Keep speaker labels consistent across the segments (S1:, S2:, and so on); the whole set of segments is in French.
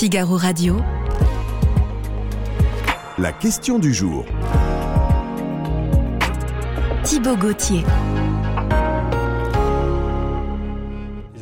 S1: Figaro Radio.
S2: La question du jour.
S1: Thibaut Gauthier.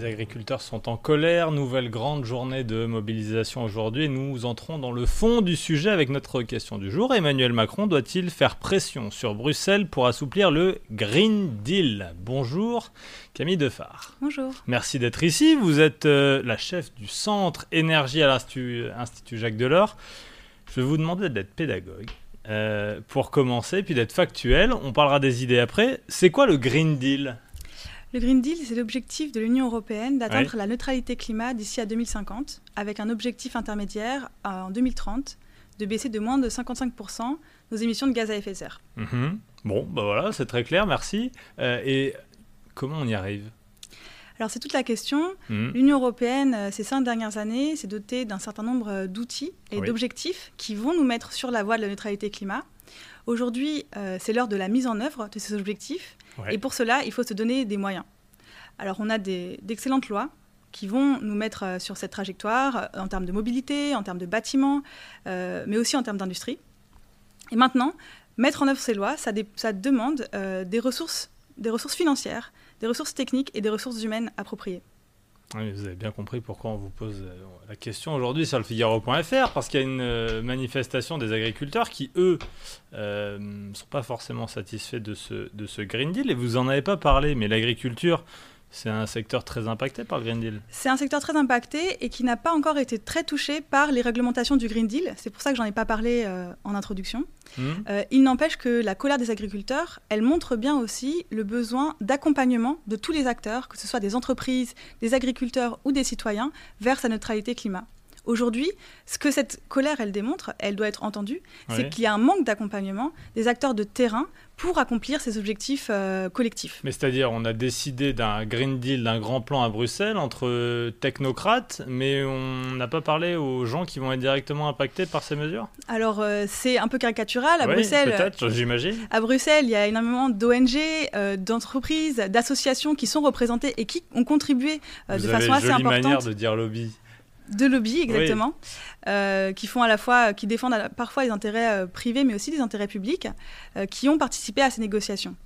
S3: Agriculteurs sont en colère, nouvelle grande journée de mobilisation aujourd'hui nous entrons dans le fond du sujet avec notre question du jour. Emmanuel Macron doit-il faire pression sur Bruxelles pour assouplir le Green Deal? Bonjour Camille Dephare.
S4: Bonjour.
S3: Merci d'être ici. Vous êtes euh, la chef du centre énergie à l'Institut Institut Jacques Delors. Je vais vous demander d'être pédagogue. Euh, pour commencer, puis d'être factuel, on parlera des idées après. C'est quoi le Green Deal?
S4: Le Green Deal, c'est l'objectif de l'Union européenne d'atteindre
S3: Oui.
S4: la neutralité climat d'ici à 2050, avec un objectif intermédiaire euh, en 2030 de baisser de moins de 55% nos émissions de gaz à effet de serre.
S3: Mhm. Bon, bah voilà, c'est très clair, merci. Euh, et comment on y arrive?
S4: Alors c'est toute la question.
S3: Mhm.
S4: L'Union européenne, euh, ces cinq dernières années, s'est dotée d'un certain nombre d'outils et
S3: Oui.
S4: d'objectifs qui vont nous mettre sur la voie de la neutralité climat. Aujourd'hui, euh, c'est l'heure de la mise en œuvre de ces objectifs. Et pour cela, il faut se donner des moyens. Alors, on a d'excellentes lois qui vont nous mettre euh, sur cette trajectoire euh, en termes de mobilité, en termes de bâtiments, euh, mais aussi en termes d'industrie. Et maintenant, mettre en œuvre ces lois, ça, demande des, ressources, des ressources financières, des ressources techniques et des ressources humaines appropriées.
S3: Vous avez bien compris pourquoi on vous pose euh, la question aujourd'hui sur le Figaro.fr, parce qu'il y a une euh, manifestation des agriculteurs qui, eux, ne sont pas forcément satisfaits de ce, Green Deal. Et vous en avez pas parlé, mais l'agriculture, c'est un secteur très impacté par le Green Deal.
S4: C'est un secteur très impacté et qui n'a pas encore été très touché par les réglementations du Green Deal. C'est pour ça que j'en ai pas parlé euh, en introduction.
S3: Mhm.
S4: Euh, il n'empêche que la colère des agriculteurs, elle montre bien aussi le besoin d'accompagnement de tous les acteurs, que ce soit des entreprises, des agriculteurs ou des citoyens, vers sa neutralité climat. Aujourd'hui, ce que cette colère, elle démontre, elle doit être entendue, c'est qu'il y a un manque d'accompagnement des acteurs de terrain pour accomplir ces objectifs euh, collectifs.
S3: Mais c'est-à-dire, on a décidé d'un Green Deal, d'un grand plan à Bruxelles entre technocrates, mais on n'a pas parlé aux gens qui vont être directement impactés par ces mesures?
S4: Alors, euh, c'est un peu caricatural. À
S3: Oui,
S4: Bruxelles,
S3: Peut-être, j'imagine.
S4: À Bruxelles, il y a énormément d'ONG, euh, d'entreprises, d'associations qui sont représentées et qui ont contribué de façon assez importante
S3: manière de dire lobby.
S4: De lobby, exactement, euh, qui font à la fois, qui défendent la- parfois les intérêts euh, privés, mais aussi les intérêts publics, euh, qui ont participé à ces négociations.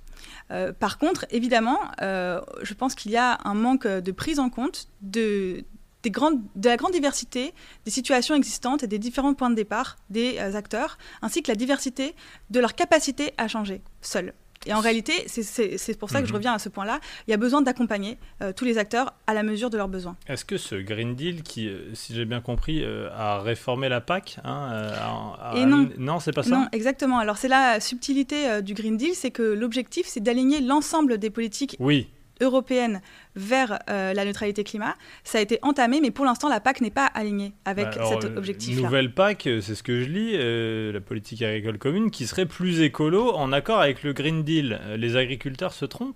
S4: Euh, par contre, évidemment, euh, je pense qu'il y a un manque de prise en compte de, des grandes, de la grande diversité des situations existantes et des différents points de départ des acteurs, ainsi que la diversité de leur capacité à changer seuls. Et en réalité, c'est- pour ça que je
S3: Mhm.
S4: reviens à ce point-là, il y a besoin d'accompagner euh, tous les acteurs à la mesure de leurs besoins.
S3: Est-ce que ce Green Deal, qui, euh, si j'ai bien compris, euh, a réformé la PAC hein, a- a-
S4: Et non.
S3: Non, c'est pas ça
S4: Non, exactement. Alors c'est la subtilité euh, du Green Deal, c'est que l'objectif, c'est d'aligner l'ensemble des politiques
S3: Oui,
S4: européennes vers euh, la neutralité climat. Ça a été entamé, mais pour l'instant, la PAC n'est pas alignée avec
S3: Bah, alors,
S4: cet
S3: euh,
S4: objectif-là.
S3: Nouvelle PAC, euh, c'est ce que je lis, euh, la politique agricole commune, qui serait plus écolo en accord avec le Green Deal. Les agriculteurs se trompent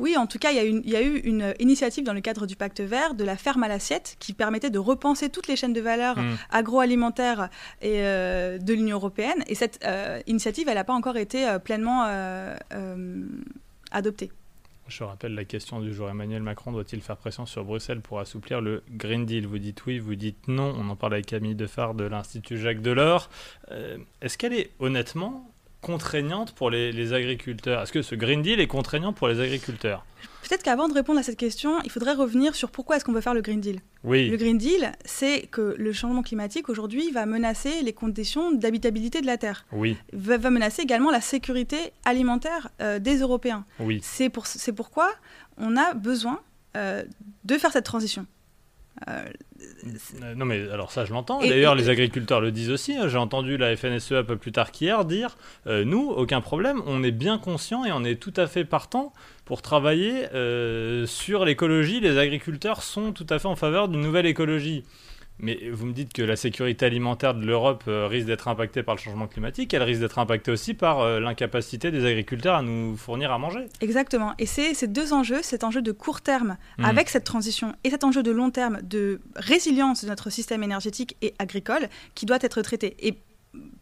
S4: Oui, en tout cas, il y, a y eu une initiative dans le cadre du pacte vert de la ferme à l'assiette qui permettait de repenser toutes les chaînes de valeur
S3: Hmm.
S4: agroalimentaires et, euh, de l'Union européenne. Et cette initiative, elle n'a pas encore été pleinement adoptée.
S3: Je rappelle la question du jour. Emmanuel Macron doit-il faire pression sur Bruxelles pour assouplir le Green Deal? Vous dites oui, vous dites non. On en parle avec Camille Dephare de l'Institut Jacques Delors. Euh, Est-ce qu'elle est honnêtement contraignante pour les agriculteurs? Est-ce que ce Green Deal est contraignant pour les agriculteurs?
S4: Peut-être qu'avant de répondre à cette question, il faudrait revenir sur pourquoi est-ce qu'on veut faire le Green Deal.
S3: Oui.
S4: Le Green Deal, c'est que le changement climatique aujourd'hui va menacer les conditions d'habitabilité de la Terre,
S3: Oui,
S4: va, va menacer également la sécurité alimentaire euh, des Européens.
S3: oui.
S4: C'est pour, pourquoi on a besoin euh, de faire cette transition. Euh,
S3: non mais alors ça je l'entends. D'ailleurs les agriculteurs le disent aussi. hein. J'ai entendu la FNSE un peu plus tard qu'hier dire euh, nous aucun problème, on est bien conscient et on est tout à fait partant pour travailler euh, sur l'écologie. Les agriculteurs sont tout à fait en faveur d'une nouvelle écologie. Mais vous me dites que la sécurité alimentaire de l'Europe euh, risque d'être impactée par le changement climatique, elle risque d'être impactée aussi par euh, l'incapacité des agriculteurs à nous fournir à manger.
S4: exactement. Et c'est ces deux enjeux, cet enjeu de court terme
S3: Mhm.
S4: avec cette transition et cet enjeu de long terme de résilience de notre système énergétique et agricole qui doit être traité. Et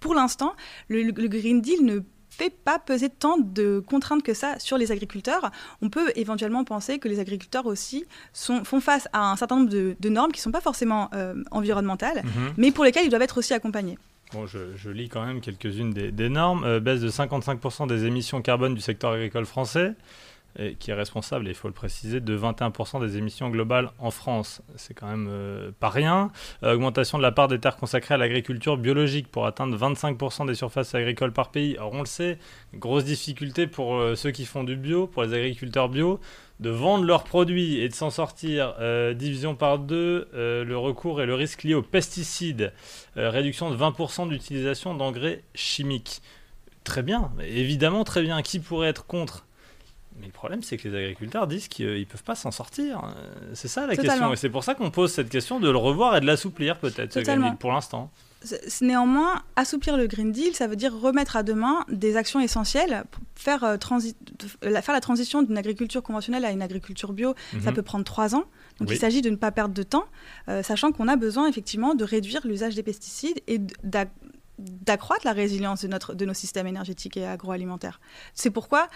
S4: pour l'instant, le, le Green Deal ne fait pas peser tant de contraintes que ça sur les agriculteurs. On peut éventuellement penser que les agriculteurs aussi sont, font face à un certain nombre de, normes qui ne sont pas forcément euh, environnementales, mhm. mais pour lesquelles ils doivent être aussi accompagnés.
S3: Bon, je, lis quand même quelques-unes des, normes. Euh, baisse de 55% des émissions carbone du secteur agricole français qui est responsable, il faut le préciser, de 21% des émissions globales en France. C'est quand même euh, pas rien. Euh, augmentation de la part des terres consacrées à l'agriculture biologique pour atteindre 25% des surfaces agricoles par pays. Alors on le sait, grosse difficulté pour euh, ceux qui font du bio, pour les agriculteurs bio, de vendre leurs produits et de s'en sortir. division par deux, le recours et le risque lié aux pesticides. réduction de 20% d'utilisation d'engrais chimiques. Très bien, évidemment très bien. Qui pourrait être contre mais le problème, c'est que les agriculteurs disent qu'ils ne peuvent pas s'en sortir. C'est ça la question. Et c'est pour ça qu'on pose cette question de le revoir et de l'assouplir peut-être, ce Green Deal, pour l'instant.
S4: Néanmoins, assouplir le Green Deal, ça veut dire remettre à demain des actions essentielles pour faire, euh, faire la transition d'une agriculture conventionnelle à une agriculture bio. Ça mhm. peut prendre trois ans. Donc il s'agit de ne pas perdre de temps, euh, sachant qu'on a besoin effectivement de réduire l'usage des pesticides et d'accroître la résilience de, notre, de nos systèmes énergétiques et agroalimentaires. C'est pourquoi,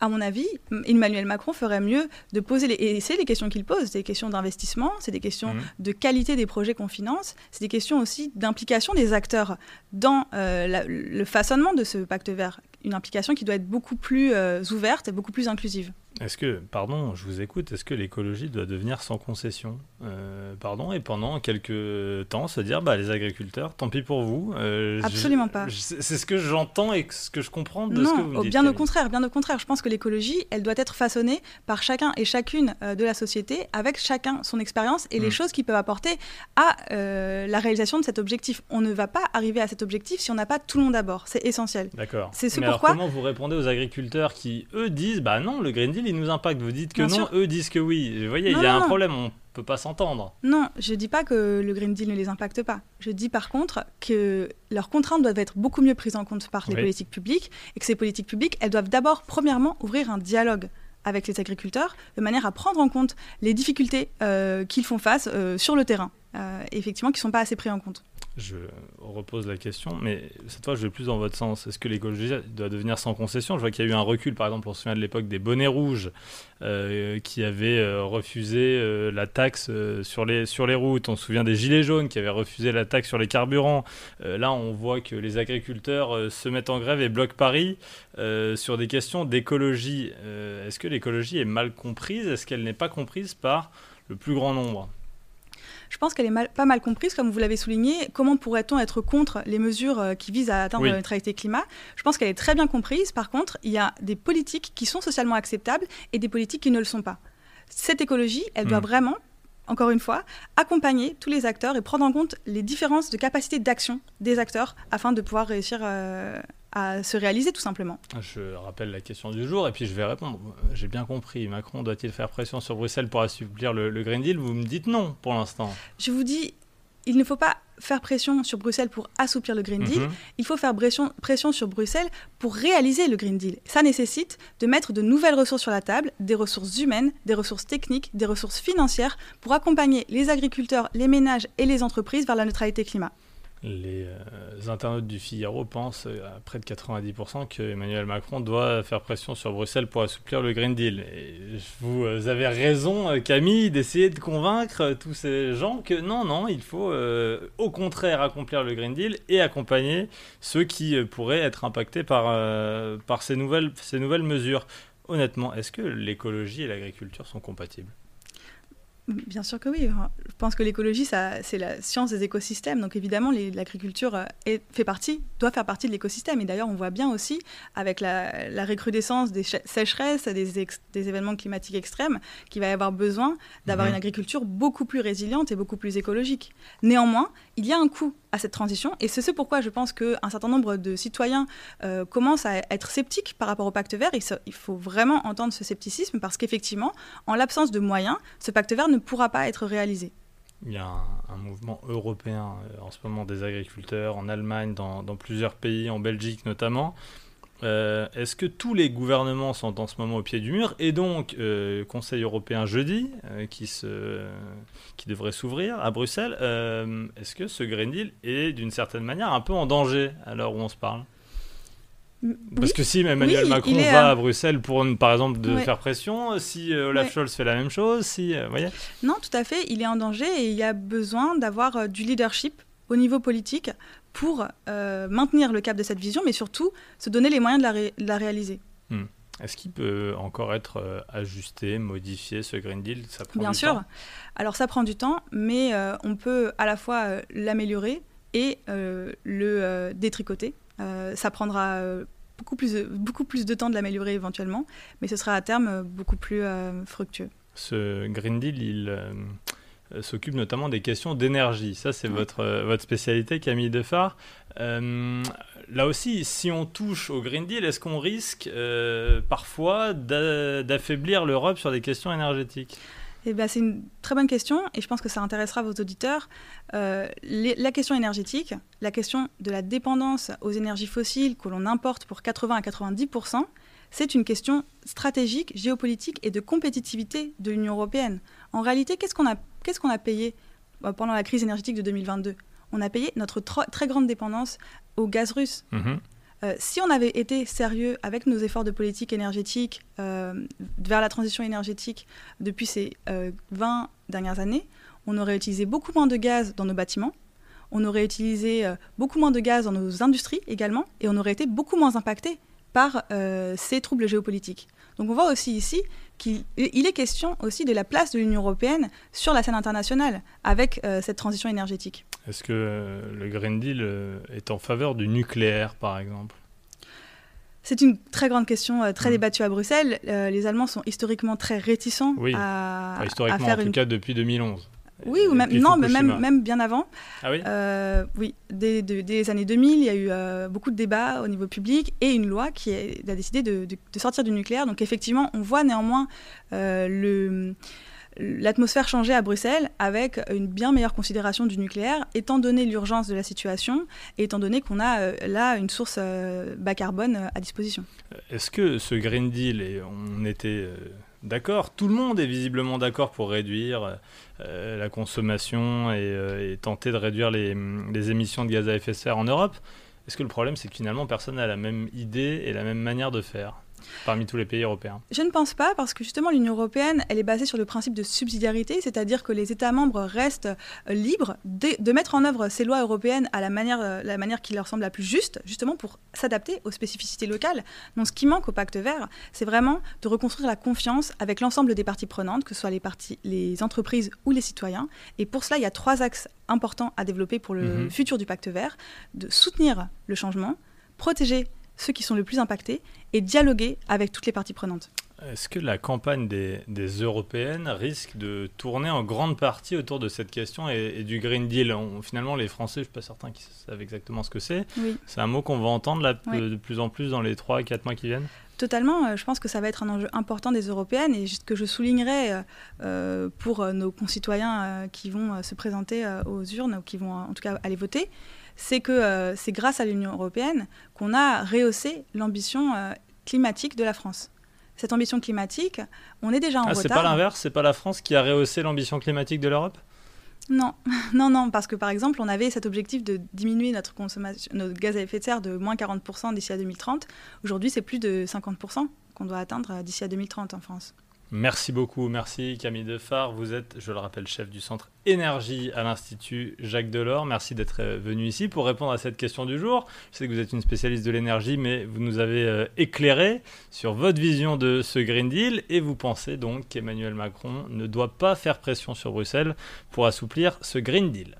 S4: à mon avis, Emmanuel Macron ferait mieux de poser les... Et c'est les questions qu'il pose, c'est des questions d'investissement, c'est des questions mmh. de qualité des projets qu'on finance, c'est des questions aussi d'implication des acteurs dans euh, le façonnement de ce pacte vert. Une implication qui doit être beaucoup plus euh, ouverte et beaucoup plus inclusive.
S3: Est-ce que, pardon, je vous écoute, est-ce que l'écologie doit devenir sans concession? Euh, Pardon, et pendant quelques temps se dire, bah, les agriculteurs, tant pis pour vous.
S4: Euh, Absolument pas.
S3: C'est ce que j'entends et ce que je comprends de ce que vous
S4: me dites. Bien au contraire, bien au contraire. Je pense que l'écologie, elle doit être façonnée par chacun et chacune euh, de la société, avec chacun son expérience et les hmm. choses qui peuvent apporter à la réalisation de cet objectif. On ne va pas arriver à cet objectif si on n'a pas tout le monde à bord. C'est essentiel.
S3: D'accord. C'est ce pourquoi. Alors comment vous répondez aux agriculteurs qui, eux, disent, bah non, le Green Deal, il nous impacte. Vous dites que non, eux disent que oui. Vous voyez, il y a un problème, on peut pas s'entendre.
S4: Non, je dis pas que le Green Deal ne les impacte pas. Je dis par contre que leurs contraintes doivent être beaucoup mieux prises en compte par les politiques publiques et que ces politiques publiques, elles doivent d'abord, premièrement, ouvrir un dialogue avec les agriculteurs de manière à prendre en compte les difficultés euh, qu'ils font face euh, sur le terrain, euh, effectivement, qui ne sont pas assez pris en compte
S3: je repose la question, mais cette fois je vais plus dans votre sens. Est-ce que l'écologie doit devenir sans concession? Je vois qu'il y a eu un recul, par exemple, on se souvient de l'époque des bonnets rouges euh, qui avaient euh, refusé euh, la taxe sur, les, sur les routes. On se souvient des gilets jaunes qui avaient refusé la taxe sur les carburants. là, on voit que les agriculteurs se mettent en grève et bloquent Paris sur des questions d'écologie. Est-ce que l'écologie est mal comprise? Est-ce qu'elle n'est pas comprise par le plus grand nombre?
S4: Je pense qu'elle est pas mal comprise, comme vous l'avez souligné. Comment pourrait-on être contre les mesures euh, qui visent à atteindre la neutralité climat? Je pense qu'elle est très bien comprise. Par contre, il y a des politiques qui sont socialement acceptables et des politiques qui ne le sont pas. Cette écologie, elle doit hmm. vraiment encore une fois, accompagner tous les acteurs et prendre en compte les différences de capacité d'action des acteurs afin de pouvoir réussir euh, à se réaliser tout simplement.
S3: Je rappelle la question du jour et puis je vais répondre. J'ai bien compris, Macron doit-il faire pression sur Bruxelles pour assouplir le, Green Deal? Vous me dites non pour l'instant.
S4: Je vous dis, il ne faut pas faire pression sur Bruxelles pour assouplir le Green Deal, mhm. il faut faire pression, pression sur Bruxelles pour réaliser le Green Deal. Ça nécessite de mettre de nouvelles ressources sur la table, des ressources humaines, des ressources techniques, des ressources financières pour accompagner les agriculteurs, les ménages et les entreprises vers la neutralité climat
S3: les euh, internautes du Figaro pensent euh, à près de 90% que Emmanuel Macron doit faire pression sur Bruxelles pour assouplir le Green Deal. Vous euh, avez raison, Camille, d'essayer de convaincre tous ces gens que non, non, il faut au contraire accomplir le Green Deal et accompagner ceux qui pourraient être impactés par, par ces, nouvelles, ces nouvelles mesures. Honnêtement, est-ce que l'écologie et l'agriculture sont compatibles?
S4: Bien sûr que oui. Je pense que l'écologie, c'est la science des écosystèmes. Donc évidemment, l'agriculture euh, fait partie, doit faire partie de l'écosystème. Et d'ailleurs, on voit bien aussi avec la, recrudescence des sécheresses, des, des, événements climatiques extrêmes, qu'il va y avoir besoin d'avoir mhm. une agriculture beaucoup plus résiliente et beaucoup plus écologique. Néanmoins, il y a un coût à cette transition. Et c'est ce pourquoi je pense qu'un certain nombre de citoyens euh, commencent à être sceptiques par rapport au pacte vert. Il, il faut vraiment entendre ce scepticisme parce qu'effectivement, en l'absence de moyens, ce pacte vert ne pourra pas être réalisé.
S3: Il y a un, mouvement européen euh, en ce moment des agriculteurs en Allemagne, dans, plusieurs pays, en Belgique notamment, euh, est-ce que tous les gouvernements sont en ce moment au pied du mur Et donc, euh, Conseil européen jeudi, qui, se, qui devrait s'ouvrir à Bruxelles, est-ce que ce Green Deal est d'une certaine manière un peu en danger à l'heure où on se parle? Parce que si Emmanuel Macron va à Bruxelles pour, par exemple, de faire pression, si Olaf Scholz fait la même chose, si, voyez
S4: Non, tout à fait, il est en danger et il y a besoin d'avoir du leadership au niveau politique pour maintenir le cap de cette vision, mais surtout se donner les moyens de la, réaliser.
S3: Hmm. Est-ce qu'il peut encore être euh, ajusté, modifié ce Green Deal?
S4: Ça prend Bien sûr. Alors ça prend du temps, mais euh, on peut à la fois euh, l'améliorer et le détricoter. Ça prendra beaucoup plus, de, beaucoup plus de temps de l'améliorer éventuellement, mais ce sera à terme beaucoup plus fructueux.
S3: Ce Green Deal, il euh, s'occupe notamment des questions d'énergie. Ça, c'est votre, euh, votre spécialité, Camille Defar. Euh, là aussi, si on touche au Green Deal, est-ce qu'on risque parfois d'affaiblir l'Europe sur des questions énergétiques?
S4: Eh ben, c'est une très bonne question et je pense que ça intéressera vos auditeurs. la question énergétique, la question de la dépendance aux énergies fossiles que l'on importe pour 80 à 90 c'est une question stratégique, géopolitique et de compétitivité de l'Union européenne. En réalité, qu'est-ce qu'on a, qu'est-ce qu'on a payé euh, pendant la crise énergétique de 2022 On a payé notre très grande dépendance au gaz russe. Mhm. Euh, si on avait été sérieux avec nos efforts de politique énergétique euh, vers la transition énergétique depuis ces 20 dernières années, on aurait utilisé beaucoup moins de gaz dans nos bâtiments, on aurait utilisé beaucoup moins de gaz dans nos industries également, et on aurait été beaucoup moins impacté par euh, ces troubles géopolitiques. Donc on voit aussi ici qu'il est question aussi de la place de l'Union européenne sur la scène internationale avec euh, cette transition énergétique.
S3: Est-ce que euh, le Green Deal est en faveur du nucléaire, par exemple?
S4: C'est une très grande question, très mmh. débattue à Bruxelles. les Allemands sont historiquement très réticents à,
S3: historiquement,
S4: faire
S3: en tout cas depuis 2011.
S4: Oui, ou même, non, mais même, même bien avant. Ah oui? Euh, Oui, dès, les années 2000, il y a eu euh, beaucoup de débats au niveau public et une loi qui a, décidé de, sortir du nucléaire. Donc effectivement, on voit néanmoins euh, le l'atmosphère changer à Bruxelles avec une bien meilleure considération du nucléaire, étant donné l'urgence de la situation et étant donné qu'on a là une source bas carbone à disposition.
S3: Est-ce que ce Green Deal, et on était d'accord, tout le monde est visiblement d'accord pour réduire euh, la consommation euh, et, tenter de réduire les, émissions de gaz à effet de serre en Europe. Est-ce que le problème, c'est que finalement, personne n'a la même idée et la même manière de faire? Parmi tous les pays européens
S4: Je ne pense pas, parce que justement l'Union européenne, elle est basée sur le principe de subsidiarité, c'est-à-dire que les États membres restent euh, libres de, mettre en œuvre ces lois européennes à la manière, euh, la manière qui leur semble la plus juste, justement pour s'adapter aux spécificités locales. Donc ce qui manque au pacte vert, c'est vraiment de reconstruire la confiance avec l'ensemble des parties prenantes, que ce soit les, parties, les entreprises ou les citoyens. Et pour cela, il y a trois axes importants à développer pour le mhm. futur du pacte vert, de soutenir le changement, protéger ceux qui sont le plus impactés et dialoguer avec toutes les parties prenantes.
S3: Est-ce que la campagne des, européennes risque de tourner en grande partie autour de cette question et, du Green Deal? Finalement, les Français, je ne suis pas certain qu'ils savent exactement ce que c'est. C'est un mot qu'on va entendre là, de plus en plus dans les 3-4 mois qui viennent?
S4: Totalement, euh, je pense que ça va être un enjeu important des européennes et ce que je soulignerai euh, euh, pour nos concitoyens qui vont se présenter aux urnes ou qui vont en tout cas aller voter, c'est que euh, c'est grâce à l'Union européenne qu'on a rehaussé l'ambition euh, climatique de la France. Cette ambition climatique, on est déjà en ah, retard.
S3: C'est pas l'inverse, c'est pas la France qui a rehaussé l'ambition climatique de l'Europe?
S4: Non, non, non, parce que par exemple, on avait cet objectif de diminuer notre consommation, notre gaz à effet de serre de moins 40% d'ici à 2030. Aujourd'hui, c'est plus de 50% qu'on doit atteindre d'ici à 2030 en France.
S3: Merci beaucoup, merci Camille Defar. Vous êtes, je le rappelle, chef du centre énergie à l'Institut Jacques Delors. Merci d'être euh, venu ici pour répondre à cette question du jour. Je sais que vous êtes une spécialiste de l'énergie, mais vous nous avez euh, éclairé sur votre vision de ce Green Deal et vous pensez donc qu'Emmanuel Macron ne doit pas faire pression sur Bruxelles pour assouplir ce Green Deal.